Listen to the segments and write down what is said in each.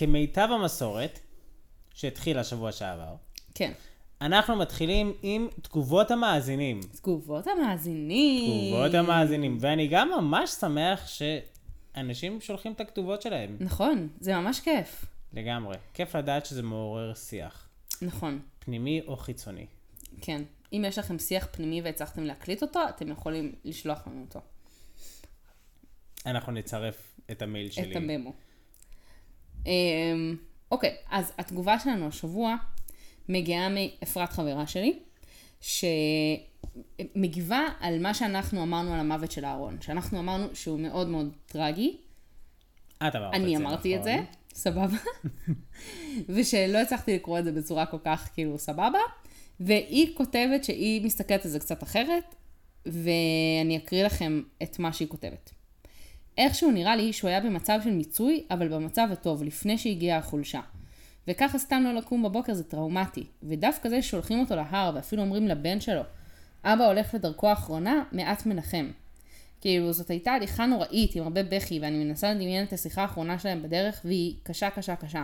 כמיטב המסורת, שהתחילה שבוע שעבר, כן. אנחנו מתחילים עם תגובות המאזינים. תגובות המאזינים. תגובות המאזינים, ואני גם ממש שמח שאנשים שולחים את הכתובות שלהם. נכון, זה ממש כיף. לגמרי. כיף לדעת שזה מעורר שיח. נכון, פנימי או חיצוני. כן. אם יש לכם שיח פנימי והצלחתם להקליט אותו, אתם יכולים לשלוח לנו אותו. אנחנו נצרף את המייל שלי. את הממו. אמ, אוקיי, אז התגובה שלנו השבוע מגיעה מאפרת חברה שלי, שמגיבה על מה שאנחנו אמרנו על המוות של אהרון. שאנחנו אמרנו שהוא מאוד מאוד טרגי. את אמרת את זה, אני אמרתי את זה, נכון? סבבה. ושלא הצלחתי לקרוא את זה בצורה כל כך כאילו סבבה. והיא כותבת שהיא מסתכלת על זה קצת אחרת, ואני אקריא לכם את מה שהיא כותבת. איכשהו נראה לי שהוא היה במצב של מיצוי, אבל במצב הטוב, לפני שהגיעה החולשה. וככה סתם לא לקום בבוקר זה טראומטי. ודווקא זה ששולחים אותו להר, ואפילו אומרים לבן שלו, אבא הולך לדרכו האחרונה, מעט מנחם. כאילו, זאת הייתה הליכה נוראית עם הרבה בכי, ואני מנסה לדמיין את השיחה האחרונה שלהם בדרך, והיא קשה, קשה, קשה.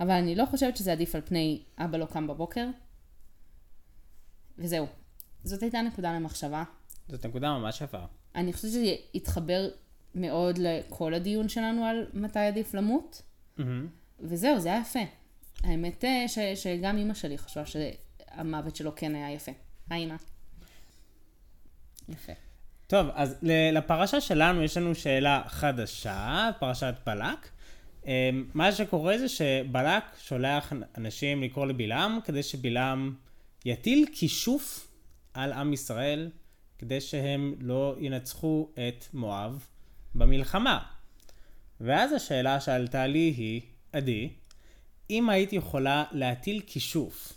אבל אני לא חושבת שזה עדיף על פני אבא לא קם בבוקר. וזהו. זאת הייתה נקודה למחשבה. זאת נקודה ממש יפה. אני חושבת שזה יתחבר מאוד לכל הדיון שלנו על מתי עדיף למות. מהמם. וזהו, זה היה יפה. האמת אה, ש, שגם אימא שלי חשבה שהמוות שלו כן היה יפה. היי אימא. יפה. טוב, אז לפרשה שלנו יש לנו שאלה חדשה, פרשת בלק. אמ, מה שקורה זה שבלק שולח אנשים לקרוא לבלעם, כדי שבלעם יטיל כישוף על עם ישראל, כדי שהם לא ינצחו את מואב במלחמה. ואז השאלה שעלתה לי היא, עדי, אם היית יכולה להטיל כישוף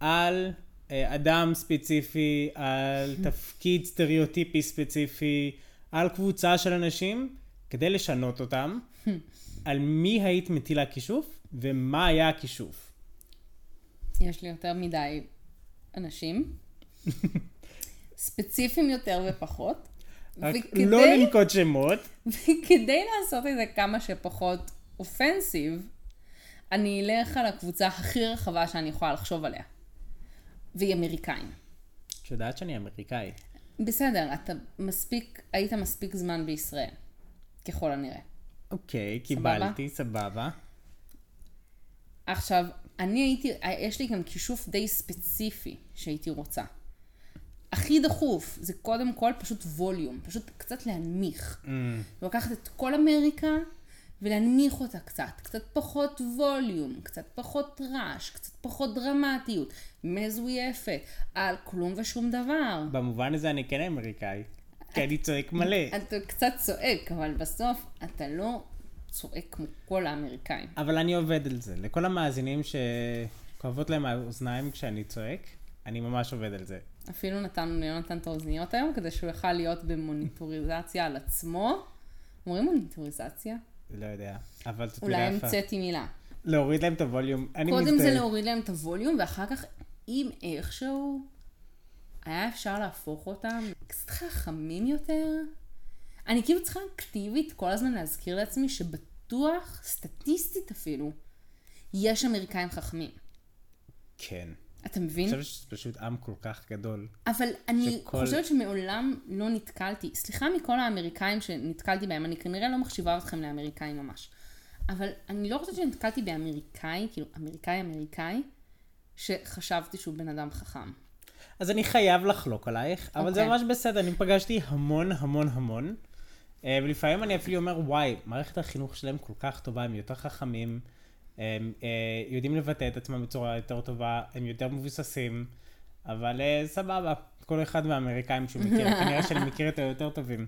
על אה, אדם ספציפי, על תפקיד סטריאוטיפי ספציפי, על קבוצה של אנשים, כדי לשנות אותם, על מי היית מטילה כישוף, ומה היה הכישוף. יש לי יותר מדי אנשים. ספציפיים יותר ופחות. רק וכדי- לא לנקוט שמות. וכדי לעשות את זה כמה שפחות אופנסיב, אני אלך על הקבוצה הכי רחבה שאני יכולה לחשוב עליה. והיא אמריקאים. את יודעת שאני אמריקאי. בסדר, אתה מספיק, היית מספיק זמן בישראל, ככל הנראה. אוקיי, קיבלתי, סבבה. עכשיו, אני הייתי, יש לי גם כישוף די ספציפי שהייתי רוצה. הכי דחוף, זה קודם כל פשוט ווליום, פשוט קצת להנמיך. Mm, לקחת את כל אמריקה ולהנמיך אותה קצת, קצת פחות ווליום, קצת פחות רעש, קצת פחות דרמטיות, מזויפת, על כלום ושום דבר. במובן הזה אני כן אמריקאי. כי אני צועק מלא. אתה קצת צועק, אבל בסוף אתה לא צועק כמו כל האמריקאים. אבל אני עובד על זה. לכל המאזינים שכואבות להם האוזניים כשאני צועק, אני ממש עובד על זה. אפילו נתנו ליונתן את האוזניות היום, כדי שהוא יוכל להיות במוניטוריזציה על עצמו. אומרים מוניטוריזציה? לא יודע. אבל זאת אולי מילה יפה. המצאתי מילה. להוריד להם את הווליום. קודם זה. להוריד להם את הווליום, ואחר כך, אם איכשהו היה אפשר להפוך אותם קצת חכמים יותר, אני כאילו צריכה אקטיבית כל הזמן להזכיר לעצמי שבטוח, סטטיסטית אפילו, יש אמריקאים חכמים. כן. אתה אני מבין? חושב שזה פשוט עם כל כך גדול. אבל אני שכל- חושבת שמעולם לא נתקלתי, סליחה מכל האמריקאים שנתקלתי בהם, אני כנראה לא מחשיבה אתכם לאמריקאים ממש. אבל אני לא חושבת שנתקלתי באמריקאי, כאילו אמריקאי אמריקאי, שחשבתי שהוא בן אדם חכם. אז אני חייב לחלוק עלייך, אבל זה אוקיי. ממש בסדר, אני פגשתי המון המון המון, אה, ולפעמים אני אפילו אומר, וואי, מערכת החינוך שלהם כל כך טובה, הם יותר חכמים, הם אה, יודעים לבטא את עצמם בצורה יותר טובה, הם יותר מבוססים, אבל אה, סבבה, כל אחד מהאמריקאים שהוא מכיר, כנראה שאני מכיר את היותר טובים.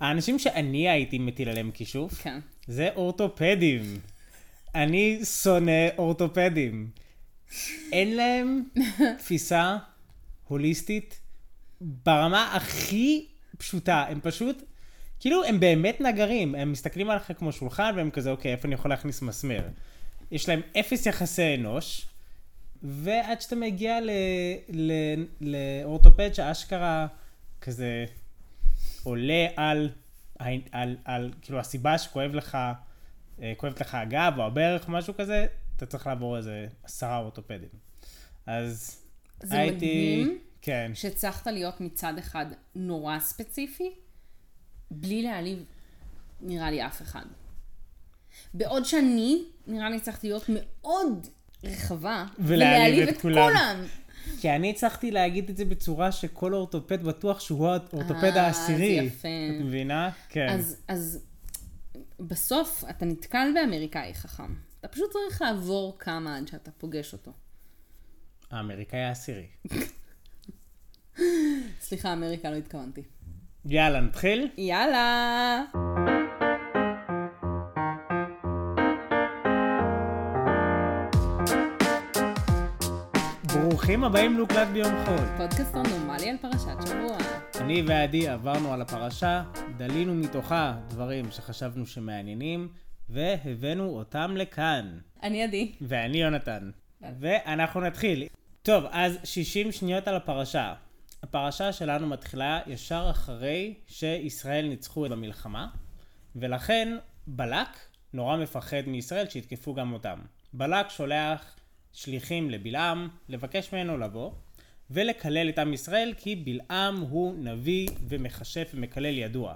האנשים שאני הייתי מטיל עליהם כישוף, כן. זה אורתופדים. אני שונא אורתופדים. אין להם תפיסה הוליסטית ברמה הכי פשוטה. הם פשוט, כאילו, הם באמת נגרים. הם מסתכלים עליך כמו שולחן, והם כזה, אוקיי, איפה אני יכול להכניס מסמר? יש להם אפס יחסי אנוש, ועד שאתה מגיע לאורתופד שאשכרה כזה עולה על, על, על, על כאילו הסיבה שכואב לך אה, כואבת לך הגב או הברך או משהו כזה, אתה צריך לעבור איזה עשרה אורתופדים. אז זה הייתי... מדהים כן. שהצלחת להיות מצד אחד נורא ספציפי, בלי להעליב, נראה לי, אף אחד. בעוד שאני, נראה לי הצלחתי להיות מאוד רחבה, ולהעליב את כולם. כולם. כי אני הצלחתי להגיד את זה בצורה שכל אורתופד בטוח שהוא האורתופד אה, העשירי. זה יפה. את מבינה? כן. אז, אז בסוף אתה נתקל באמריקאי חכם. אתה פשוט צריך לעבור כמה עד שאתה פוגש אותו. האמריקאי העשירי. סליחה, אמריקה, לא התכוונתי. יאללה, נתחיל? יאללה! ברוכים הבאים להוקלט ביום חול. פודקאסט רנדומלי על פרשת שבוע. אני ועדי עברנו על הפרשה, דלינו מתוכה דברים שחשבנו שמעניינים, והבאנו אותם לכאן. אני עדי. ואני יונתן. ואנחנו נתחיל. טוב, אז 60 שניות על הפרשה. הפרשה שלנו מתחילה ישר אחרי שישראל ניצחו במלחמה, ולכן בלק נורא מפחד מישראל שיתקפו גם אותם. בלק שולח שליחים לבלעם לבקש ממנו לבוא ולקלל את עם ישראל כי בלעם הוא נביא ומכשף ומקלל ידוע.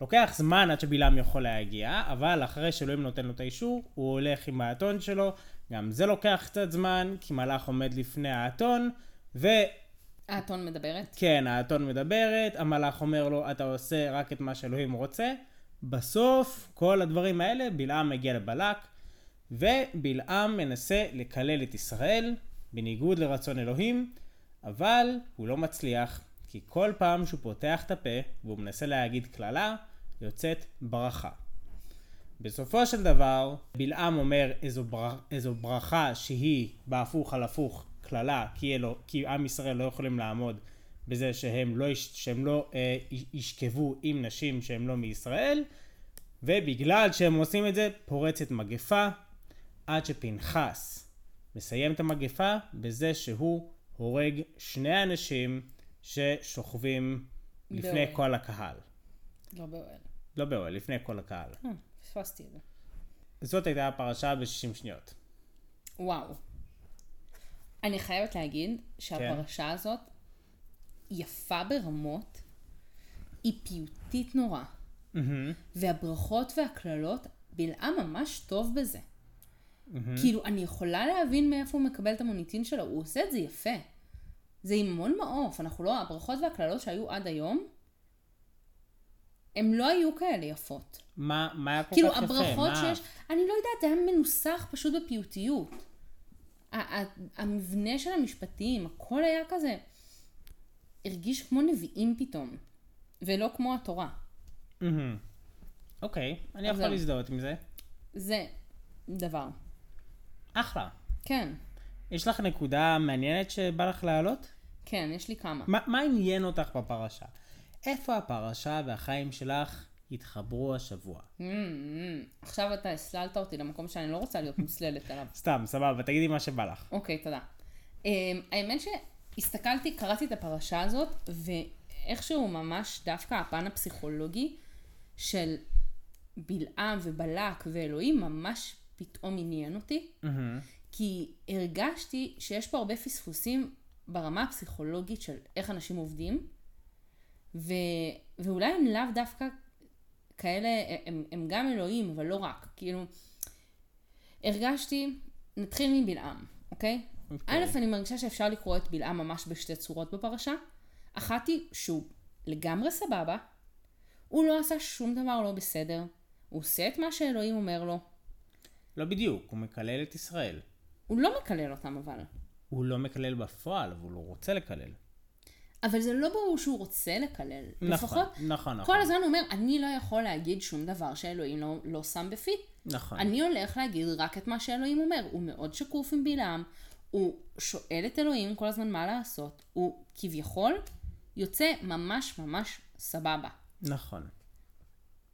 לוקח זמן עד שבלעם יכול להגיע, אבל אחרי שאלוהים נותן לו את האישור, הוא הולך עם האתון שלו, גם זה לוקח קצת זמן, כי מלאך עומד לפני האתון, וכן, האתון מדברת. האתון מדברת, המלאך אומר לו, אתה עושה רק את מה שאלוהים רוצה. בסוף, כל הדברים האלה, בלעם מגיע לבלק, ובלעם מנסה לקלל את ישראל, בניגוד לרצון אלוהים, אבל הוא לא מצליח, כי כל פעם שהוא פותח את הפה והוא מנסה להגיד קללה, יוצאת ברכה. בסופו של דבר, בלעם אומר איזו, בר... איזו ברכה שהיא בהפוך על הפוך קללה, כי, אלו... כי עם ישראל לא יכולים לעמוד בזה שהם לא, יש... שהם לא אה, ישכבו עם נשים שהם לא מישראל, ובגלל שהם עושים את זה, פורצת מגפה, עד שפנחס מסיים את המגפה בזה שהוא הורג שני אנשים ששוכבים לפני באוהל. כל הקהל. לא באוהל. לא באוהל, לפני כל הקהל. אה, פספסתי את זה. זאת הייתה הפרשה ב-60 שניות. וואו. אני חייבת להגיד שהפרשה הזאת יפה ברמות, היא פיוטית נורא. והברכות והקללות, בלעם ממש טוב בזה. כאילו, אני יכולה להבין מאיפה הוא מקבל את המוניטין שלו, הוא עושה את זה יפה. זה עם המון מעוף, אנחנו לא, הברכות והקללות שהיו עד היום, הם לא היו כאלה יפות. מה, מה היה כל כאילו, כך יפה? הברכות מה? שיש, אני לא יודעת, זה היה מנוסח פשוט בפיוטיות. ה- ה- המבנה של המשפטים, הכל היה כזה, הרגיש כמו נביאים פתאום, ולא כמו התורה. אוקיי, אני אז יכול זהו. להזדהות עם זה. זה דבר. אחלה. כן, יש לך נקודה מעניינת שבא לך להעלות? כן, יש לי כמה. מה, מה עניין אותך בפרשה? איפה הפרשה והחיים שלך התחברו השבוע? Mm, mm, עכשיו אתה הסללת אותי למקום שאני לא רוצה להיות מוסללת עליו. סתם, סבבה, תגידי מה שבא לך. אוקיי, תודה. Um, האמת שהסתכלתי, קראתי את הפרשה הזאת, ואיכשהו ממש דווקא הפן הפסיכולוגי של בלעם ובלק ואלוהים ממש פתאום עניין אותי, מהמם. כי הרגשתי שיש פה הרבה פספוסים ברמה הפסיכולוגית של איך אנשים עובדים, ו... ואולי הם לאו דווקא כאלה, הם, הם גם אלוהים, אבל לא רק. כאילו, הרגשתי, נתחיל מבלעם, אוקיי? אוקיי. א', אני מרגישה שאפשר לקרוא את בלעם ממש בשתי צורות בפרשה. אחת היא שהוא לגמרי סבבה, הוא לא עשה שום דבר לא בסדר, הוא עושה את מה שאלוהים אומר לו, לא בדיוק, הוא מקלל את ישראל. הוא לא מקלל אותם אבל. הוא לא מקלל בפועל, אבל הוא רוצה לקלל. אבל זה לא ברור שהוא רוצה לקלל. נכון, לפחות, נכון, נכון. כל הזמן הוא אומר, אני לא יכול להגיד שום דבר שאלוהים לא, לא שם בפי. נכון. אני הולך להגיד רק את מה שאלוהים אומר. הוא מאוד שקוף עם בלעם, הוא שואל את אלוהים כל הזמן מה לעשות. הוא כביכול יוצא ממש ממש סבבה. נכון.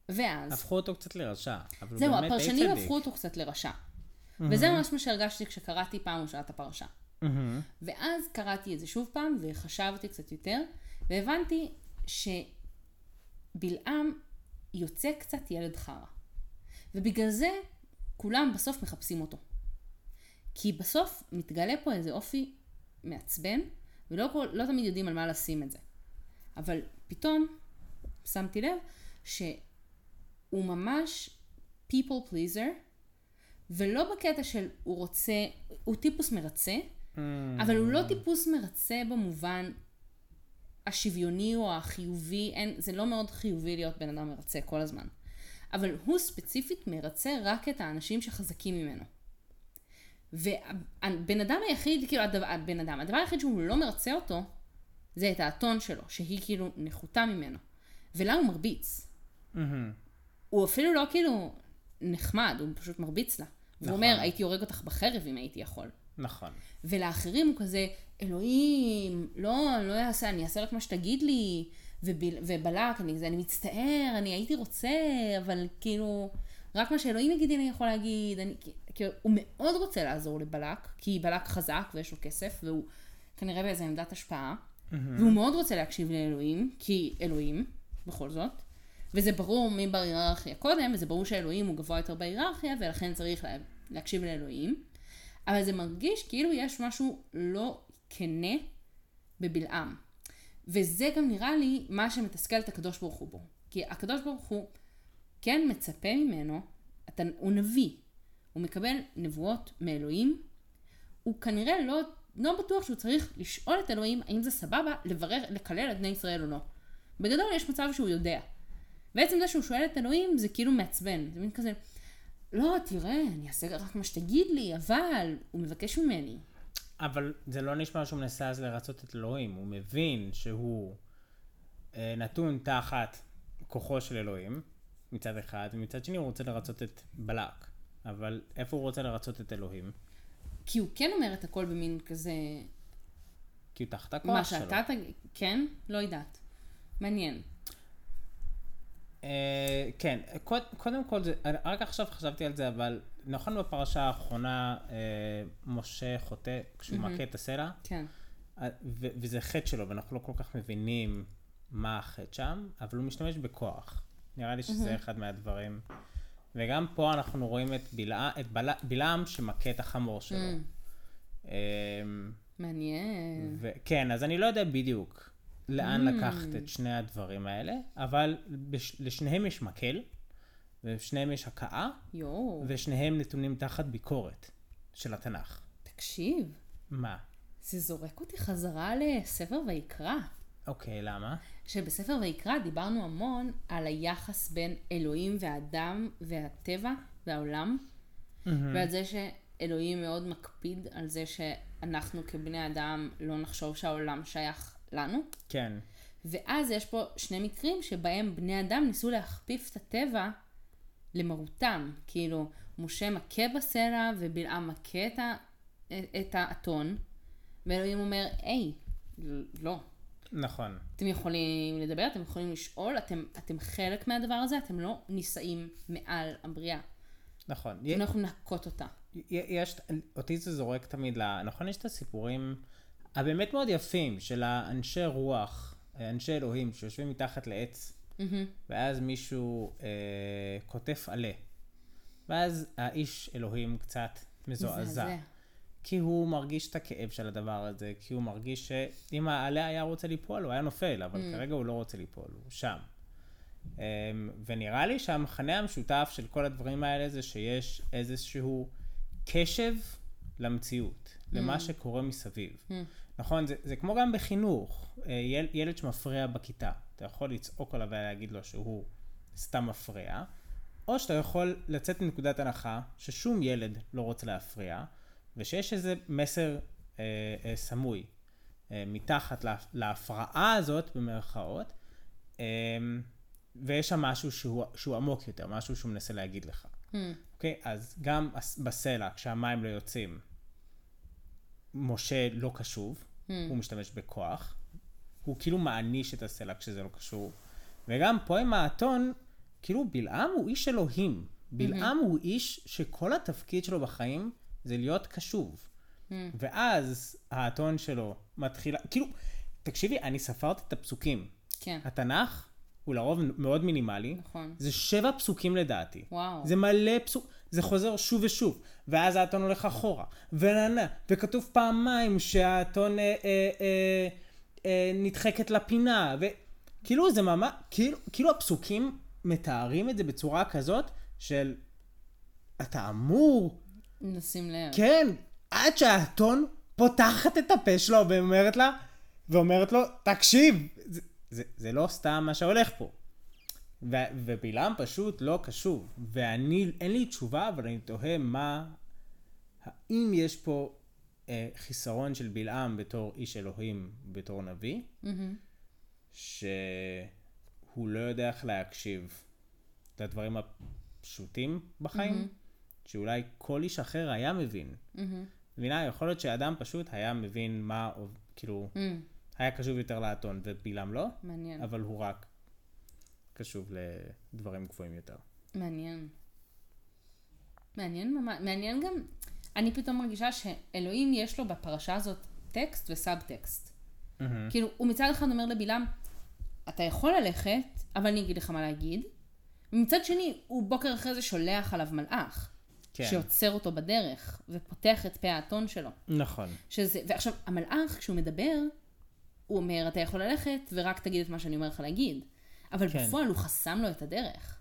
ואז, הפכו אותו קצת לרשע. זהו, הפרשנים. הפכו אותו קצת לרשע. וזה ממש מה שהרגשתי כשקראתי פעם ראשונה את הפרשה. מהמם. ואז קראתי את זה שוב פעם, וחשבתי קצת יותר, והבנתי שבלעם יוצא קצת ילד חרא. ובגלל זה כולם בסוף מחפשים אותו. כי בסוף מתגלה פה איזה אופי מעצבן, ולא כל, לא תמיד יודעים על מה לשים את זה. אבל פתאום שמתי לב שהוא ממש people pleaser, ולא בקטע של הוא רוצה, הוא טיפוס מרצה, Mm. אבל הוא לא טיפוס מרצה במובן השוויוני או החיובי, אין, זה לא מאוד חיובי להיות בן אדם מרצה כל הזמן. אבל הוא ספציפית מרצה רק את האנשים שחזקים ממנו. והבן אדם היחיד, כאילו, הדבר, הבן אדם, הדבר היחיד שהוא לא מרצה אותו, זה את האתון שלו, שהיא כאילו נחותה ממנו. ולה הוא מרביץ. מהמם. הוא אפילו לא כאילו נחמד, הוא פשוט מרביץ לה. הוא נכון. אומר, הייתי הורג אותך בחרב אם הייתי יכול. נכון. ולאחרים הוא כזה, אלוהים, לא, אני לא אעשה, אני אעשה רק מה שתגיד לי. וביל, ובלק, אני, אני מצטער, אני הייתי רוצה, אבל כאילו, רק מה שאלוהים יגיד לי אני יכול להגיד. אני, כאילו, הוא מאוד רוצה לעזור לבלק, כי בלק חזק ויש לו כסף, והוא כנראה באיזה עמדת השפעה. והוא מאוד רוצה להקשיב לאלוהים, כי אלוהים, בכל זאת. וזה ברור מי בהיררכיה קודם, וזה ברור שאלוהים הוא גבוה יותר בהיררכיה, ולכן צריך לה, להקשיב לאלוהים. אבל זה מרגיש כאילו יש משהו לא כנה בבלעם. וזה גם נראה לי מה שמתסכל את הקדוש ברוך הוא בו. כי הקדוש ברוך הוא כן מצפה ממנו, אתה, הוא נביא, הוא מקבל נבואות מאלוהים, הוא כנראה לא, לא בטוח שהוא צריך לשאול את אלוהים האם זה סבבה לברר, לקלל את בני ישראל או לא. בגדול יש מצב שהוא יודע. בעצם זה שהוא שואל את אלוהים זה כאילו מעצבן, זה מין כזה, לא, תראה, אני אעשה רק מה שתגיד לי, אבל הוא מבקש ממני. אבל זה לא נשמע שהוא מנסה אז לרצות את אלוהים, הוא מבין שהוא אה, נתון תחת כוחו של אלוהים, מצד אחד, ומצד שני הוא רוצה לרצות את בלק. אבל איפה הוא רוצה לרצות את אלוהים? כי הוא כן אומר את הכל במין כזה, כי הוא תחת מה הכוח שלו. שאתה תגיד, כן? לא יודעת. מעניין. אה, כן, קוד, קודם כל, זה, רק עכשיו חשבתי על זה, אבל נכון בפרשה האחרונה, אה, משה חוטא כשהוא מכה את הסלע, כן. אה, ו- וזה חטא שלו, ואנחנו לא כל כך מבינים מה החטא שם, אבל הוא משתמש בכוח. נראה לי שזה אחד מהדברים. וגם פה אנחנו רואים את, בלע, את בל, בלעם שמכה את החמור שלו. אמ, מעניין. וכן, אז אני לא יודע בדיוק לאן לקחת את שני הדברים האלה, אבל בש, לשניהם יש מקל, ולשניהם יש הכאה, יואו, ושניהם נתונים תחת ביקורת של התנ"ך. תקשיב, מה? זה זורק אותי חזרה לספר ויקרא. אוקיי, למה? שבספר ויקרא דיברנו המון על היחס בין אלוהים והאדם והטבע והעולם, ועל זה שאלוהים מאוד מקפיד על זה שאנחנו כבני אדם לא נחשוב שהעולם שייך לנו. כן. ואז יש פה שני מקרים שבהם בני אדם ניסו להכפיף את הטבע למרותם. כאילו, משה מכה בסלע ובלעם מכה את, ה- את האתון, ואלוהים אומר, היי, לא. נכון. אתם יכולים לדבר, אתם יכולים לשאול, אתם, אתם חלק מהדבר הזה, אתם לא נישאים מעל הבריאה. נכון. אתם לא יכולים להכות אותה. יש, אותי זה זורק תמיד ל... נכון, יש את הסיפורים הבאמת מאוד יפים של האנשי רוח, אנשי אלוהים, שיושבים מתחת לעץ, ואז מישהו אה, קוטף עלה. ואז האיש אלוהים קצת מזועזע. כי הוא מרגיש את הכאב של הדבר הזה, כי הוא מרגיש שאם העלה היה רוצה ליפול, הוא היה נופל, אבל Mm. כרגע הוא לא רוצה ליפול, הוא שם. אמ, ונראה לי שהמכנה המשותף של כל הדברים האלה זה שיש איזשהו קשב למציאות, Mm. למה שקורה מסביב. נכון, זה, זה כמו גם בחינוך, אה, יל, ילד שמפריע בכיתה, אתה יכול לצעוק עליו ולהגיד לו שהוא סתם מפריע, או שאתה יכול לצאת מנקודת הנחה ששום ילד לא רוצה להפריע, ושיש איזה מסר אה, אה, סמוי אה, מתחת לה, להפרעה הזאת, במרכאות, אה, ויש שם משהו שהוא, שהוא עמוק יותר, משהו שהוא מנסה להגיד לך. אוקיי? אז גם בסלע, כשהמים לא יוצאים, משה לא קשוב, הוא משתמש בכוח, הוא כאילו מעניש את הסלע כשזה לא קשור. וגם פה עם האתון, כאילו בלעם הוא איש אלוהים. בלעם הוא איש שכל התפקיד שלו בחיים זה להיות קשוב. ואז האתון שלו מתחילה, כאילו, תקשיבי, אני ספרתי את הפסוקים. כן. התנ"ך הוא לרוב מאוד מינימלי. נכון. זה שבע פסוקים לדעתי. וואו. זה מלא פסוק, זה חוזר שוב ושוב, ואז האתון הולך אחורה, וננה, וכתוב פעמיים שהאתון אה, אה, אה, אה, נדחקת לפינה, וכאילו זה ממש, כאילו, כאילו הפסוקים מתארים את זה בצורה כזאת של אתה אמור, נשים לב. כן, עד שהאתון פותחת את הפה שלו ואומרת לה, ואומרת לו, תקשיב, זה, זה, זה לא סתם מה שהולך פה. ו- ובלעם פשוט לא קשוב. ואני, אין לי תשובה, אבל אני תוהה מה, האם יש פה אה, חיסרון של בלעם בתור איש אלוהים, בתור נביא, מהמם. שהוא לא יודע איך להקשיב לדברים הפשוטים בחיים, שאולי כל איש אחר היה מבין. מהמם. מבינה? יכול להיות שאדם פשוט היה מבין מה, כאילו, מהמם. היה קשוב יותר לאתון, ובלעם לא, מעניין. אבל הוא רק קשוב לדברים גבוהים יותר. מעניין. מעניין ממש, מעניין גם, אני פתאום מרגישה שאלוהים יש לו בפרשה הזאת טקסט וסאב-טקסט. כאילו, הוא מצד אחד אומר לבלעם, אתה יכול ללכת, אבל אני אגיד לך מה להגיד. ומצד שני, הוא בוקר אחרי זה שולח עליו מלאך. כן. שעוצר אותו בדרך, ופותח את פה האתון שלו. נכון. שזה, ועכשיו, המלאך, כשהוא מדבר, הוא אומר, אתה יכול ללכת, ורק תגיד את מה שאני אומר לך להגיד. אבל כן. בפועל הוא חסם לו את הדרך.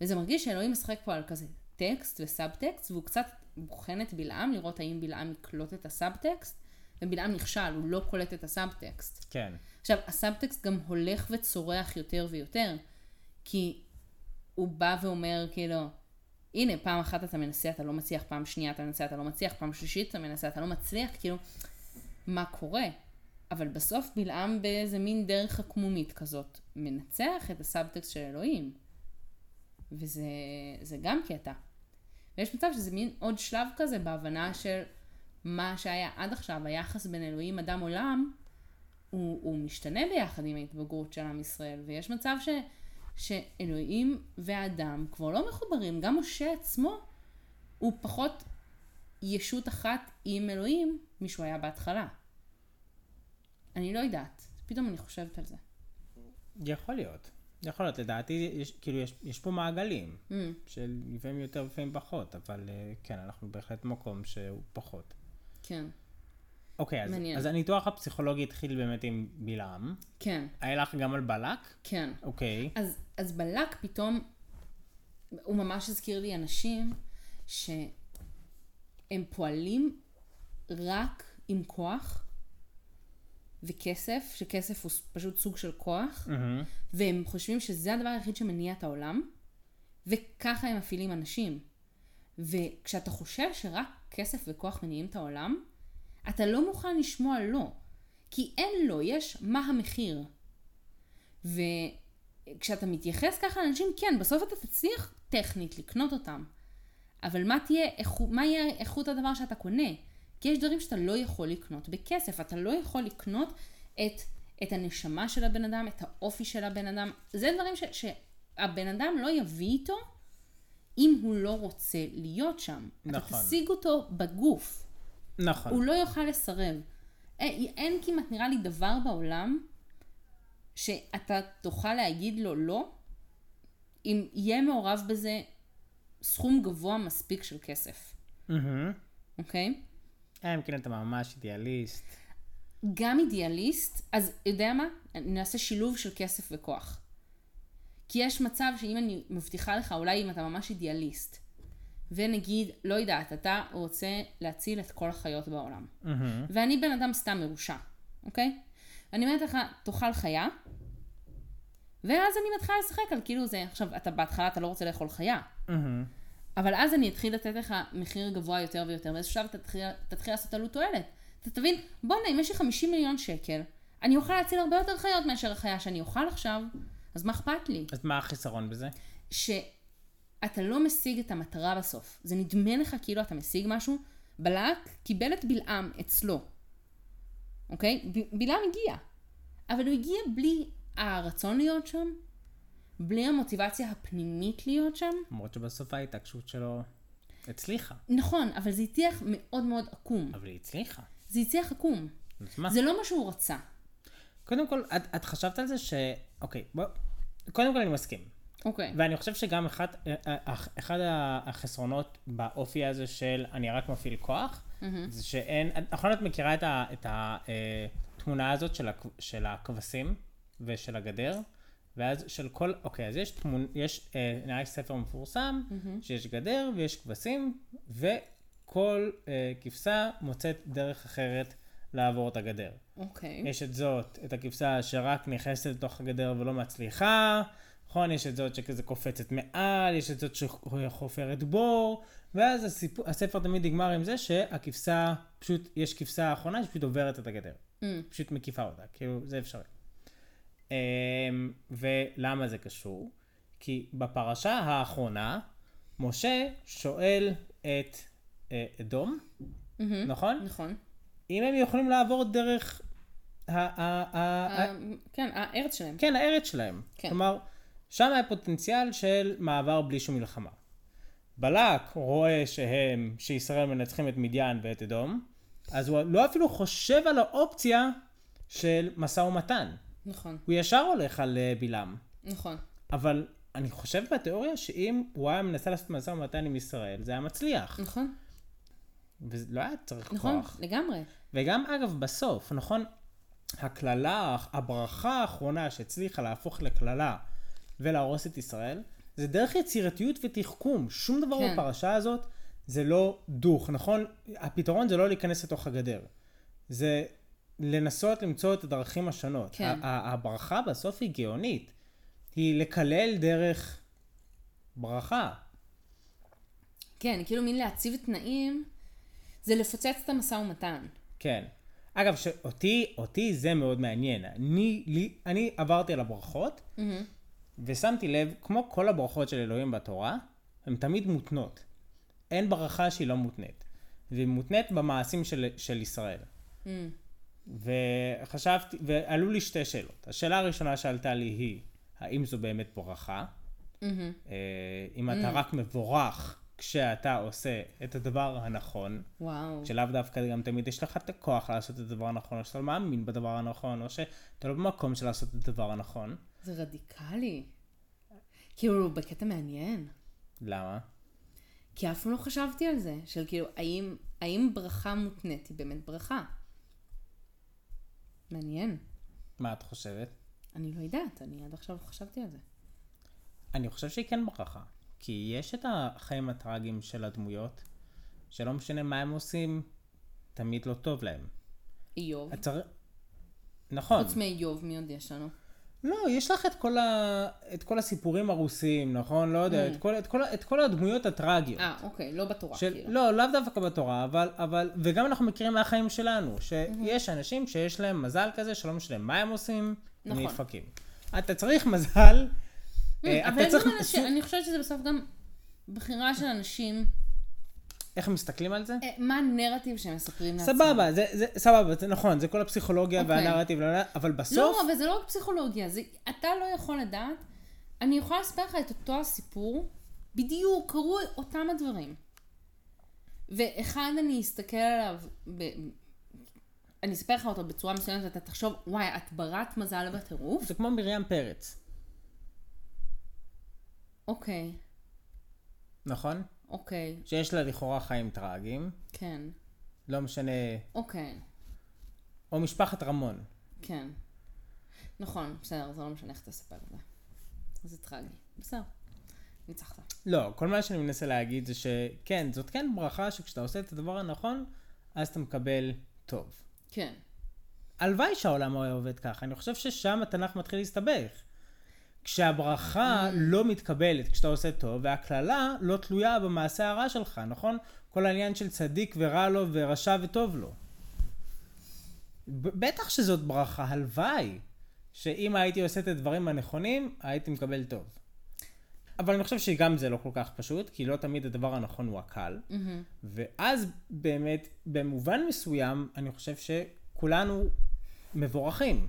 וזה מרגיש שאלוהים משחק פה על כזה טקסט וסאב-טקסט, והוא קצת בוחן את בלעם, לראות האם בלעם יקלוט את הסאב-טקסט, ובלעם נכשל, הוא לא קולט את הסאב-טקסט. כן. עכשיו, הסאב-טקסט גם הולך וצורח יותר ויותר, כי הוא בא ואומר, כאילו, הנה, פעם אחת אתה מנסה, אתה לא מצליח, פעם שנייה אתה מנסה, אתה לא מצליח, פעם שלישית אתה מנסה, אתה לא מצליח, כאילו, מה קורה? אבל בסוף בלעם באיזה מין דרך עקמומית כזאת, מנצח את הסאבטקסט של אלוהים. וזה זה גם קטע. ויש מצב שזה מין עוד שלב כזה בהבנה של מה שהיה עד עכשיו, היחס בין אלוהים, אדם, עולם, הוא, הוא משתנה ביחד עם ההתבגרות של עם ישראל, ויש מצב ש, שאלוהים והאדם כבר לא מחוברים, גם משה עצמו הוא פחות ישות אחת עם אלוהים משהוא היה בהתחלה. אני לא יודעת, פתאום אני חושבת על זה. יכול להיות. יכול להיות, לדעתי, יש, כאילו, יש, יש פה מעגלים, Mm, של לפעמים יותר ולפעמים פחות, אבל אה, כן, אנחנו בהחלט מקום שהוא פחות. כן, אוקיי, אז, מעניין. אז הניתוח הפסיכולוגי התחיל באמת עם בלעם. כן, היה לך גם על בלק? כן. אוקיי. אז, אז בלק פתאום, הוא ממש הזכיר לי אנשים שהם פועלים רק עם כוח וכסף, שכסף הוא פשוט סוג של כוח, מהמם. והם חושבים שזה הדבר היחיד שמניע את העולם, וככה הם מפעילים אנשים. וכשאתה חושב שרק כסף וכוח מניעים את העולם, אתה לא מוכן לשמוע לא. כי אין לא, יש מה המחיר. וכשאתה מתייחס ככה לאנשים, כן, בסוף אתה תצליח טכנית לקנות אותם. אבל מה תהיה, איכו- מה יהיה איכות הדבר שאתה קונה? כי יש דברים שאתה לא יכול לקנות בכסף. אתה לא יכול לקנות את, את הנשמה של הבן אדם, את האופי של הבן אדם. זה דברים ש, שהבן אדם לא יביא איתו אם הוא לא רוצה להיות שם. אתה נכון. תשיג אותו בגוף. נכון. הוא לא יוכל לסרב. אין, אין כמעט נראה לי דבר בעולם שאתה תוכל להגיד לו לא, אם יהיה מעורב בזה סכום גבוה מספיק של כסף. אוקיי? אלא אם כן אתה ממש אידיאליסט. גם אידיאליסט, אז יודע מה? נעשה שילוב של כסף וכוח. כי יש מצב שאם אני מבטיחה לך, אולי אם אתה ממש אידיאליסט, ונגיד, לא יודעת, אתה רוצה להציל את כל החיות בעולם. מהמם. ואני בן אדם סתם מרושע, אוקיי? אני אומרת לך, תאכל חיה, ואז אני מתחילה לשחק על כאילו זה, עכשיו, אתה בהתחלה אתה לא רוצה לאכול חיה, מהמם. אבל אז אני אתחיל לתת לך מחיר גבוה יותר ויותר, באיזשהו שלב תתחיל, תתחיל לעשות עלות תועלת. אתה תבין, בואנה, אם יש לי 50 מיליון שקל, אני אוכל להציל הרבה יותר חיות מאשר החיה שאני אוכל עכשיו, אז מה אכפת לי? אז מה החיסרון בזה? שאתה לא משיג את המטרה בסוף. זה נדמה לך כאילו אתה משיג משהו. בלק קיבל את בלעם אצלו, אוקיי? ב- בלעם הגיע, אבל הוא הגיע בלי הרצון להיות שם, בלי המוטיבציה הפנימית להיות שם. למרות שבסוף ההתעקשות שלו הצליחה. נכון, אבל זה הצליח מאוד מאוד עקום. אבל היא הצליחה. זה הצליח עקום. אז מה? זה לא מה שהוא רצה. קודם כל, את, את חשבת על זה ש... אוקיי, בוא... קודם כל אני מסכים. אוקיי. ואני חושב שגם אחד, אה, אה, אחד החסרונות באופי הזה של אני רק מפעיל כוח, זה שאין, נכון את מכירה את, ה, את התמונה הזאת של, הכ, של הכבשים ושל הגדר? ואז של כל, אוקיי, אז יש תמונה, יש, אה, נראה לי ספר מפורסם, שיש גדר ויש כבשים, וכל אה, כבשה מוצאת דרך אחרת לעבור את הגדר. אוקיי. יש את זאת, את הכבשה שרק נכנסת לתוך הגדר ולא מצליחה, נכון? יש את זאת שכזה קופצת מעל, יש את זאת שחופרת בור, ואז הסיפור, הספר תמיד נגמר עם זה שהכבשה, פשוט, יש כבשה האחרונה שפשוט עוברת את הגדר. Mm. פשוט מקיפה אותה, כאילו, זה אפשרי. אמ, ולמה זה קשור? כי בפרשה האחרונה, משה שואל את אה, אדום, נכון? נכון. אם הם יכולים לעבור דרך אה, כן, הארץ שלהם. כן, הארץ שלהם. כן. כלומר, שם היה פוטנציאל של מעבר בלי שום מלחמה. בלק רואה שהם, שישראל מנצחים את מדיין ואת אדום, אז הוא לא אפילו חושב על האופציה של משא ומתן. נכון, הוא ישר הולך על אה, בלעם. נכון. אבל אני חושב בתיאוריה שאם הוא היה מנסה לעשות משא ומתן עם ישראל, זה היה מצליח. נכון, וזה לא היה צריך נכון, כוח. לגמרי. וגם אגב בסוף, נכון? הקללה, הברכה האחרונה שהצליחה להפוך לקללה ולהרוס את ישראל, זה דרך יצירתיות ותחכום. שום דבר כן. בפרשה הזאת זה לא דוך, נכון? הפתרון זה לא להיכנס לתוך הגדר. זה לנסות למצוא את הדרכים השונות. כן. הברכה בסוף היא גאונית. היא לקלל דרך ברכה. כן, כאילו מין להציב תנאים, זה לפוצץ את המשא ומתן. כן. אגב, שאותי, אותי זה מאוד מעניין. אני, לי, אני עברתי על הברכות, ושמתי לב, כמו כל הברכות של אלוהים בתורה, הן תמיד מותנות. אין ברכה שהיא לא מותנית. והיא מותנית במעשים של, של ישראל. וחשבתי, ועלו לי שתי שאלות. השאלה הראשונה שעלתה לי היא, האם זו באמת ברכה? אה, אם אתה רק מבורך כשאתה עושה את הדבר הנכון, וואו. שלאו דווקא גם תמיד יש לך את הכוח לעשות את הדבר הנכון, או שאתה לא מאמין בדבר הנכון, או שאתה לא במקום של לעשות את הדבר הנכון. זה רדיקלי. כאילו, בקטע מעניין. למה? כי אף פעם לא חשבתי על זה, של כאילו, האם, האם ברכה מותנית היא באמת ברכה? מעניין. מה את חושבת? אני לא יודעת, אני עד עכשיו חשבתי על זה. אני חושב שהיא כן ברכה. כי יש את החיים הטראגיים של הדמויות, שלא משנה מה הם עושים, תמיד לא טוב להם. איוב. צריך... נכון. חוץ מאיוב, מי עוד יש לנו? לא, יש לך את כל, ה... את כל הסיפורים הרוסיים, נכון? לא יודע, את, כל, את, כל, את כל הדמויות הטראגיות. אה, אוקיי, לא בתורה, של, כאילו. לא, לאו דווקא בתורה, אבל, אבל, וגם אנחנו מכירים מהחיים שלנו, שיש אנשים שיש להם מזל כזה, שלא משנה מה הם עושים, נכון. נדפקים. אתה צריך מזל, אה, אבל אתה יש צריך, אנשים, אני חושבת שזה בסוף גם בחירה של אנשים, איך מסתכלים על זה? אה, מה הנרטיב שהם מספרים לעצמם. סבבה, זה, זה, סבבה, זה נכון, זה כל הפסיכולוגיה אוקיי. והנרטיב, לא, לא, אבל בסוף, לא, אבל זה לא רק פסיכולוגיה, זה, אתה לא יכול לדעת. אני יכולה לספר לך את אותו הסיפור, בדיוק, קרו אותם הדברים. ואחד אני אסתכל עליו, ב... אני אספר לך אותו בצורה מסוימת, ואתה תחשוב, וואי, את ברת מזל בטירוף? זה כמו מרים פרץ, אוקיי, נכון? אוקיי, שיש לה לכאורה חיים טראגיים, כן, לא משנה, אוקיי, או משפחת רמון. כן. נכון, בסדר, זה לא משנה איך תספר את זה. זה טרגי. בסדר, ניצחת. לא, כל מה שאני מנסה להגיד זה שכן, זאת כן ברכה שכשאתה עושה את הדבר הנכון, אז אתה מקבל טוב. כן. הלוואי שהעולם היה עובד ככה, אני חושב ששם התנ"ך מתחיל להסתבך. כשהברכה לא מתקבלת כשאתה עושה טוב, והקללה לא תלויה במעשה הרע שלך, נכון? כל העניין של צדיק ורע לו ורשע וטוב לו. בטח שזאת ברכה, הלוואי שאם הייתי עושה את הדברים הנכונים, הייתי מקבל טוב. אבל אני חושב שגם זה לא כל כך פשוט, כי לא תמיד הדבר הנכון הוא הקל. ואז באמת, במובן מסוים, אני חושב שכולנו מבורכים.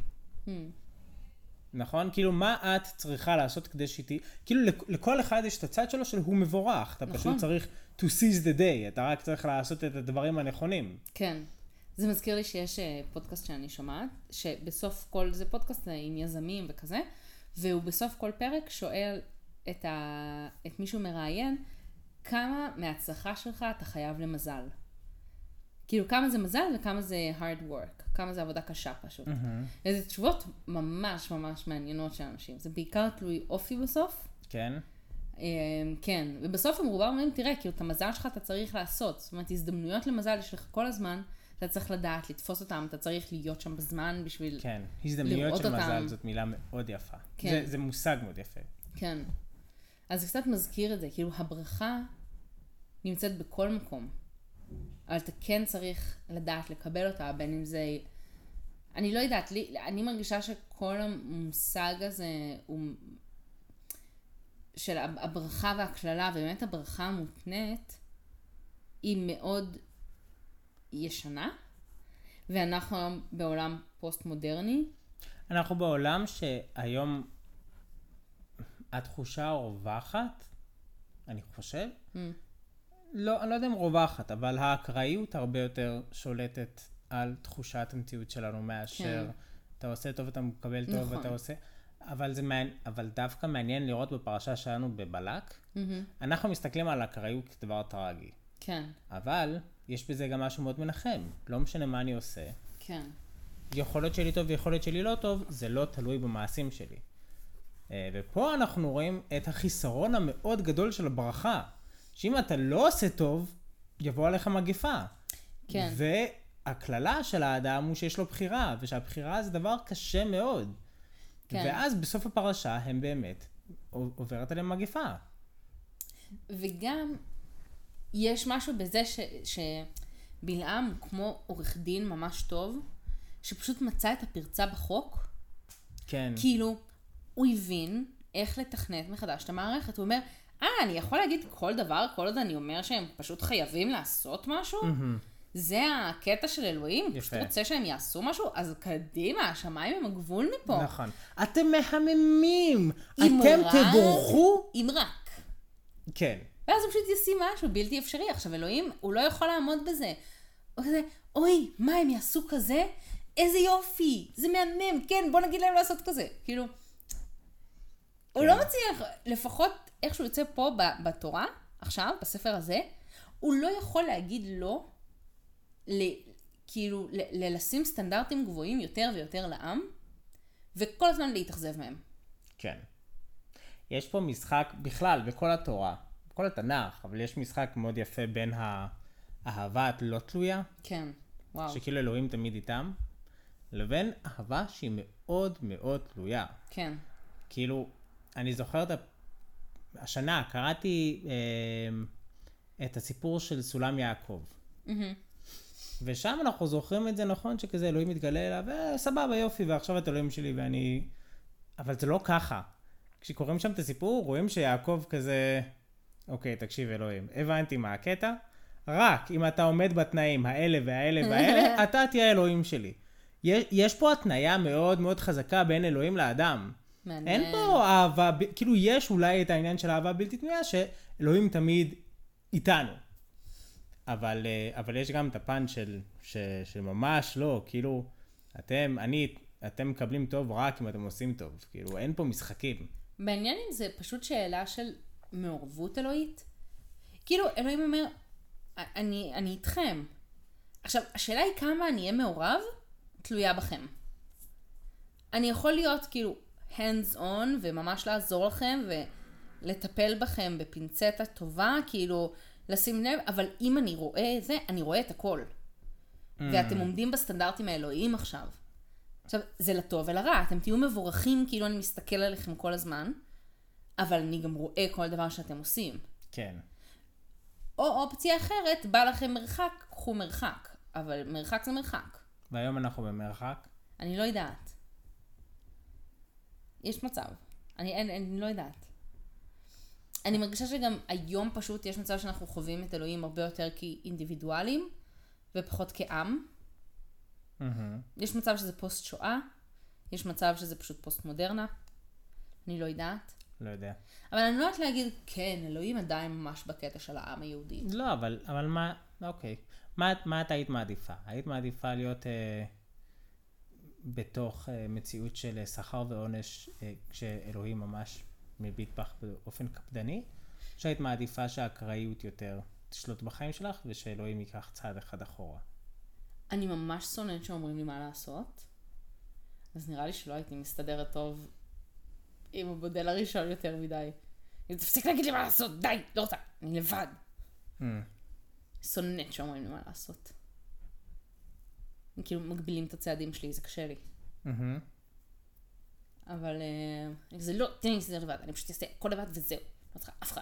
נכון? כאילו, מה את צריכה לעשות כדי שתהיי... כאילו, לכ- לכל אחד יש את הצד שלו של הוא מבורך. אתה נכון. פשוט צריך to seize the day, אתה רק צריך לעשות את הדברים הנכונים. כן. זה מזכיר לי שיש אה, פודקאסט שאני שומעת, שבסוף כל, זה פודקאסט אה, עם יזמים וכזה, והוא בסוף כל פרק שואל את, ה... את מי שהוא מראיין, כמה מההצלחה שלך אתה חייב למזל. כאילו, כמה זה מזל וכמה זה hard work, כמה זה עבודה קשה פשוט. Mm-hmm. וזה תשובות ממש ממש מעניינות של אנשים. זה בעיקר תלוי אופי בסוף. כן? אה, כן, ובסוף הם רובם אומרים, תראה, כאילו, את המזל שלך אתה צריך לעשות. זאת אומרת, הזדמנויות למזל יש לך כל הזמן, אתה צריך לדעת, לתפוס אותם, אתה צריך להיות שם בזמן בשביל... כן. הזדמנויות לראות של מזל אותם. זאת מילה מאוד יפה. כן. זה, זה מושג מאוד יפה. כן. אז זה קצת מזכיר את זה, כאילו הברכה נמצאת בכל מקום, אבל אתה כן צריך לדעת לקבל אותה, בין אם זה... אני לא יודעת, לי, אני מרגישה שכל המושג הזה הוא... של הברכה והקללה, ובאמת הברכה המותנית, היא מאוד ישנה, ואנחנו היום בעולם פוסט-מודרני, אנחנו בעולם שהיום התחושה הרווחת, אני חושב, Mm. לא, אני לא יודע אם רווחת, אבל האקראיות הרבה יותר שולטת על תחושת המציאות שלנו מאשר כן. אתה עושה טוב, אתה מקבל טוב, נכון. ואתה עושה... אבל זה מעניין, אבל דווקא מעניין לראות בפרשה שלנו בבלק, מהמם. אנחנו מסתכלים על אקראיות כדבר טרגי, כן, אבל יש בזה גם משהו מאוד מנחם, לא משנה מה אני עושה. כן. יכול להיות שלי טוב ויכול להיות שלי לא טוב, זה לא תלוי במעשים שלי. אה, ופה אנחנו רואים את החיסרון המאוד גדול של הברכה, שאם אתה לא עושה טוב, יבוא עליך מגפה. כן. והקללה של האדם הוא שיש לו בחירה, ושהבחירה זה דבר קשה מאוד. כן. ואז בסוף הפרשה הם באמת עוברת עליהם מגפה. וגם יש משהו בזה ש, שבלעם הוא כמו עורך דין ממש טוב, שפשוט מצא את הפרצה בחוק, כן. כאילו, הוא הבין איך לתכנת מחדש את המערכת. הוא אומר, אה, אני יכול להגיד כל דבר, כל עוד אני אומר שהם פשוט חייבים לעשות משהו? זה הקטע של אלוהים? הוא פשוט יפה. רוצה שהם יעשו משהו? אז קדימה, השמיים הם הגבול מפה. נכון. אתם מהממים! אתם רק- תבורכו? אם רק. כן. ואז הוא פשוט ישים משהו בלתי אפשרי. עכשיו, אלוהים, הוא לא יכול לעמוד בזה. הוא כזה, אוי, מה, הם יעשו כזה? איזה יופי, זה מהמם, כן, בוא נגיד להם לעשות כזה. כאילו, הוא כן. לא מצליח, לפחות איך שהוא יוצא פה בתורה, עכשיו, בספר הזה, הוא לא יכול להגיד לא, ל, כאילו, ל, ל- לשים סטנדרטים גבוהים יותר ויותר לעם, וכל הזמן להתאכזב מהם. כן. יש פה משחק בכלל, בכל התורה, בכל התנ"ך, אבל יש משחק מאוד יפה בין האהבה הלא תלויה, כן, וואו. שכאילו אלוהים תמיד איתם, לבין אהבה שהיא מאוד מאוד תלויה. כן, כאילו, אני זוכר את. השנה קראתי אה, את הסיפור של סולם יעקב. ושם אנחנו זוכרים את זה נכון, שכזה אלוהים מתגלה אליו, אה, סבבה, יופי, ועכשיו את אלוהים שלי ואני... אבל זה לא ככה. כשקוראים שם את הסיפור, רואים שיעקב כזה, אוקיי, תקשיב אלוהים, הבנתי מה הקטע, רק אם אתה עומד בתנאים האלה והאלה והאלה, אתה תהיה אלוהים שלי. יש, יש פה התניה מאוד מאוד חזקה בין אלוהים לאדם. מעניין. אין פה אהבה, כאילו יש אולי את העניין של אהבה בלתי תלויה, שאלוהים תמיד איתנו. אבל, אה, אבל יש גם את הפן של, ש, שממש לא, כאילו, אתם, אני, אתם מקבלים טוב רק אם אתם עושים טוב. כאילו, אין פה משחקים. מעניין אם זה פשוט שאלה של מעורבות אלוהית. כאילו, אלוהים אומר, אני, אני איתכם. עכשיו, השאלה היא כמה אני אהיה מעורב, תלויה בכם. אני יכול להיות כאילו hands on וממש לעזור לכם ולטפל בכם בפינצטה טובה, כאילו לשים לב, אבל אם אני רואה את זה, אני רואה את הכל. ואתם עומדים בסטנדרטים האלוהיים עכשיו. עכשיו, זה לטוב ולרע, אתם תהיו מבורכים כאילו אני מסתכל עליכם כל הזמן, אבל אני גם רואה כל דבר שאתם עושים. כן. או אופציה אחרת, בא לכם מרחק, קחו מרחק. אבל מרחק זה מרחק. והיום אנחנו במרחק. אני לא יודעת. יש מצב. אני, אני, אני לא יודעת. אני מרגישה שגם היום פשוט יש מצב שאנחנו חווים את אלוהים הרבה יותר כאינדיבידואלים, ופחות כעם. מהמם. יש מצב שזה פוסט שואה, יש מצב שזה פשוט פוסט מודרנה. אני לא יודעת. לא יודע. אבל אני לא יודעת להגיד, כן, אלוהים עדיין ממש בקטע של העם היהודי. לא, אבל, אבל מה, אוקיי. מה, מה את היית מעדיפה? היית מעדיפה להיות אה, בתוך אה, מציאות של אה, שכר ועונש, אה, כשאלוהים ממש מביט בך באופן קפדני, שהיית מעדיפה שהאקראיות יותר תשלוט בחיים שלך, ושאלוהים ייקח צעד אחד אחורה? אני ממש שונאת שאומרים לי מה לעשות, אז נראה לי שלא הייתי מסתדרת טוב עם המודל הראשון יותר מדי. תפסיק להגיד לי מה לעשות, די, לא רוצה, אני לבד. Mm. שונאת שאומרים לי מה לעשות. הם כאילו מגבילים את הצעדים שלי, זה קשה לי. אבל אה, זה לא, תן לי להסתדר לבד, אני פשוט אעשה הכל לבד וזהו. לא צריכה אף אחד.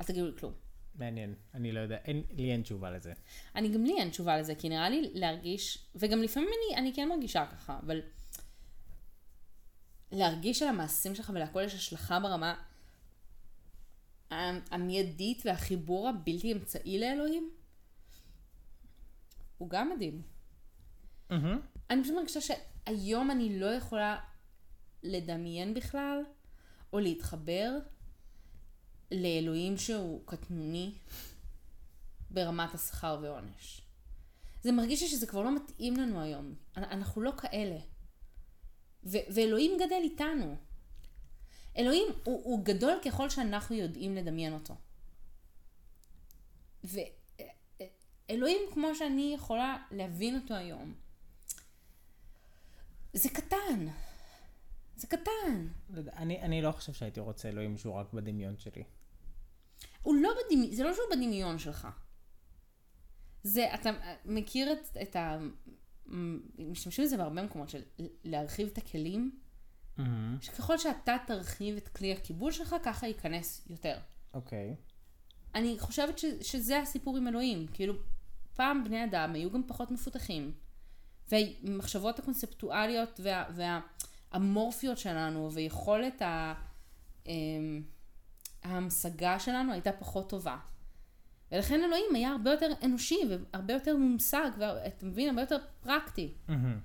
אל תגידו לי כלום. מעניין, אני לא יודע, אין, לי אין תשובה לזה. אני גם לי אין תשובה לזה, כי נראה לי להרגיש, וגם לפעמים אני, אני כן מרגישה ככה, אבל להרגיש על המעשים שלך ולהכל יש השלכה ברמה המיידית והחיבור הבלתי אמצעי לאלוהים, הוא גם מדהים. מהמם. אני פשוט מרגישה שהיום אני לא יכולה לדמיין בכלל, או להתחבר לאלוהים שהוא קטנוני ברמת השכר ועונש. זה מרגיש לי שזה כבר לא מתאים לנו היום. אנ- אנחנו לא כאלה. ו- ואלוהים גדל איתנו. אלוהים הוא, הוא גדול ככל שאנחנו יודעים לדמיין אותו. ואלוהים, כמו שאני יכולה להבין אותו היום, זה קטן. זה קטן. לא אני, אני לא חושב שהייתי רוצה אלוהים שהוא רק בדמיון שלי. הוא לא בדמיון, זה לא שהוא בדמיון שלך. זה, אתה מכיר את, את ה... משתמשים בזה בהרבה מקומות של להרחיב את הכלים, מהמם. שככל שאתה תרחיב את כלי הקיבול שלך, ככה ייכנס יותר. אוקיי. אני חושבת ש, שזה הסיפור עם אלוהים. כאילו, פעם בני אדם היו גם פחות מפותחים. והמחשבות הקונספטואליות וה, והאמורפיות שלנו ויכולת ה, אמ, ההמשגה שלנו הייתה פחות טובה. ולכן אלוהים היה הרבה יותר אנושי והרבה יותר מומשג, ואתה מבין, הרבה יותר פרקטי. מהמם.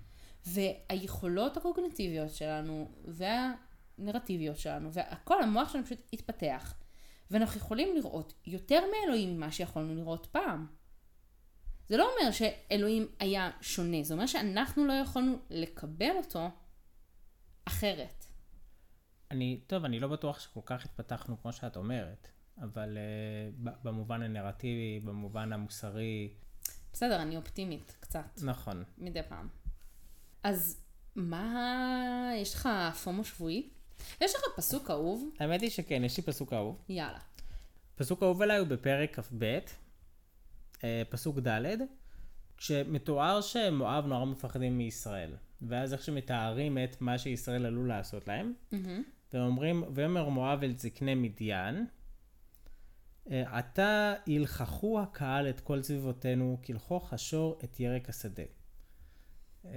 והיכולות הקוגניטיביות שלנו, והנרטיביות שלנו, והכל, המוח שלנו פשוט התפתח. ואנחנו יכולים לראות יותר מאלוהים ממה שיכולנו לראות פעם. זה לא אומר שאלוהים היה שונה, זה אומר שאנחנו לא יכולנו לקבל אותו אחרת. אני, טוב, אני לא בטוח שכל כך התפתחנו כמו שאת אומרת, אבל uh, במובן הנרטיבי, במובן המוסרי, בסדר, אני אופטימית קצת, נכון. מדי פעם. אז מה, יש לך פומו שבועי? יש לך פסוק אהוב? האמת היא שכן, יש לי פסוק אהוב. יאללה. פסוק אהוב עליי הוא בפרק כ"ב, פסוק ד', כשמתואר שמואב נורא מפחדים מישראל. ואז איך שמתארים את מה שישראל עלול לעשות להם, מהמם. ואומרים, ויאמר מואב אל זקני מדיין, אה, עתה ילחכו הקהל את כל סביבותינו, כלכוך השור את ירק השדה. אה,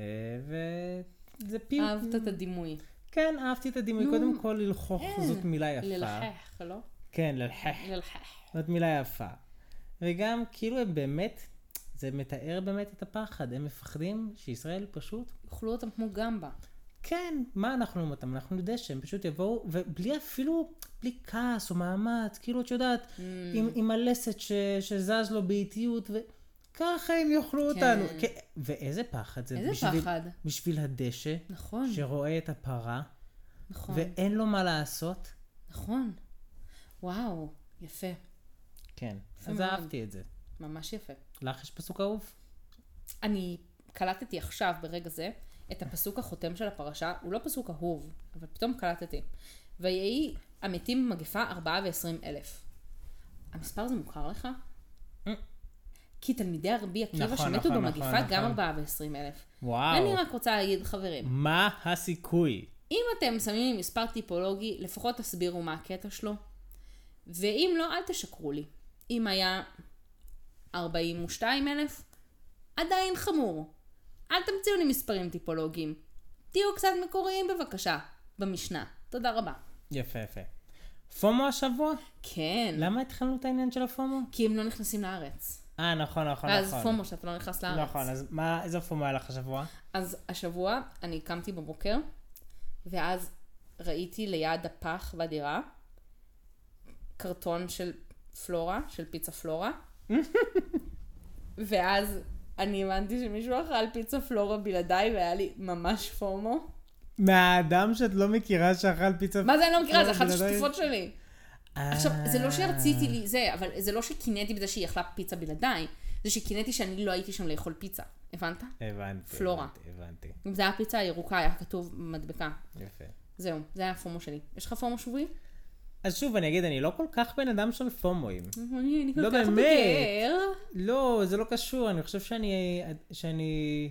וזה פי... אהבת את הדימוי. כן, אהבתי את הדימוי. נו. קודם כל, ללחוך אין, זאת מילה יפה. ללחך, לא? כן, ללחך. ללחך. זאת מילה יפה. וגם, כאילו הם באמת, זה מתאר באמת את הפחד. הם מפחדים שישראל פשוט, אוכלו אותם כמו גמבה. כן, מה אנחנו עם אותם? אנחנו נדע שהם פשוט יבואו, ובלי אפילו, בלי כעס או מאמץ, כאילו, את יודעת, Mm. עם, עם הלסת ש, שזז לו באיטיות, וככה הם יאכלו כן. אותנו. כן. ואיזה פחד זה. איזה בשביל, פחד. בשביל הדשא, נכון, שרואה את הפרה, נכון, ואין לו מה לעשות. נכון. וואו, יפה. כן, אז מאוד. אהבתי את זה. ממש יפה. לך יש פסוק אהוב? אני קלטתי עכשיו, ברגע זה, את הפסוק החותם של הפרשה, הוא לא פסוק אהוב, אבל פתאום קלטתי. ויהי המתים במגפה ארבעה ועשרים אלף. המספר הזה מוכר לך? Mm. כי תלמידי רבי עקיבא נכון, שמתו נכון, במגפה נכון, גם נכון. ארבעה ועשרים אלף. וואו. אני רק רוצה להגיד, חברים, מה הסיכוי? אם אתם שמים לי מספר טיפולוגי, לפחות תסבירו מה הקטע שלו. ואם לא, אל תשקרו לי. אם היה 42 אלף, עדיין חמור. אל תמציאו לי מספרים טיפולוגיים. תהיו קצת מקוריים בבקשה, במשנה. תודה רבה. יפה, יפה. פומו השבוע? כן, למה התחלנו את העניין של הפומו? כי הם לא נכנסים לארץ. אה, נכון, נכון, ואז נכון. פומו שאתה לא נכנס לארץ. נכון, אז מה, איזה פומו היה לך השבוע? אז השבוע אני קמתי בבוקר, ואז ראיתי ליד הפח בדירה קרטון של פלורה, של פיצה פלורה, ואז אני הבנתי שמישהו אכל פיצה פלורה בלעדיי והיה לי ממש פומו. מהאדם שאת לא מכירה שאכל פיצה... מה זה אני לא מכירה? זה פלורה אחת? השותפות שלי. עכשיו, זה לא שרציתי לי זה, אבל זה לא שקינאתי בזה שהיא אכלה פיצה בלעדיי, זה שקינאתי שאני לא הייתי שם לאכול פיצה. הבנת? הבנתי. פלורה. הבנתי. אם זה היה פיצה ירוקה, היה כתוב מדבקה. יפה. זהו, זה היה הפומו שלי. יש לך פומו שבועי? אז שוב, אני אגיד, אני לא כל כך בן אדם של פומואים. אני כל לא כך. בוגר. לא, זה לא קשור, אני חושב שאני... שאני...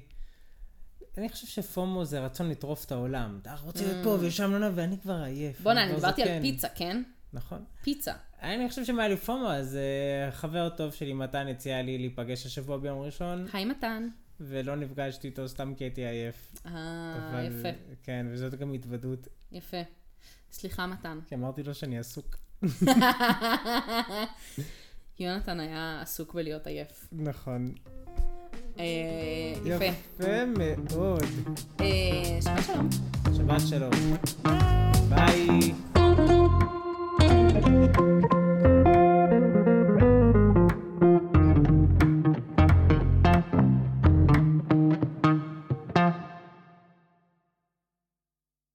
אני חושב שפומו זה רצון לטרוף את העולם. אתה רוצה להיות פה ושם לא נע, ואני כבר עייף. בואנה, אני דיברתי על. פיצה, כן? נכון. פיצה. אני חושב שאם היה לי פומו, אז uh, חבר טוב שלי, מתן, הציע לי להיפגש השבוע ביום ראשון, היי מתן. ולא נפגשתי איתו סתם כי הייתי עייף. אה, יפה, כן, וזאת גם התוודות, יפה. סליחה מתן. כי אמרתי לו שאני עסוק. יונתן היה עסוק בלהיות עייף. נכון. אה, יפה. יפה מאוד. אה, שבת שלום. שבת שלום. ביי.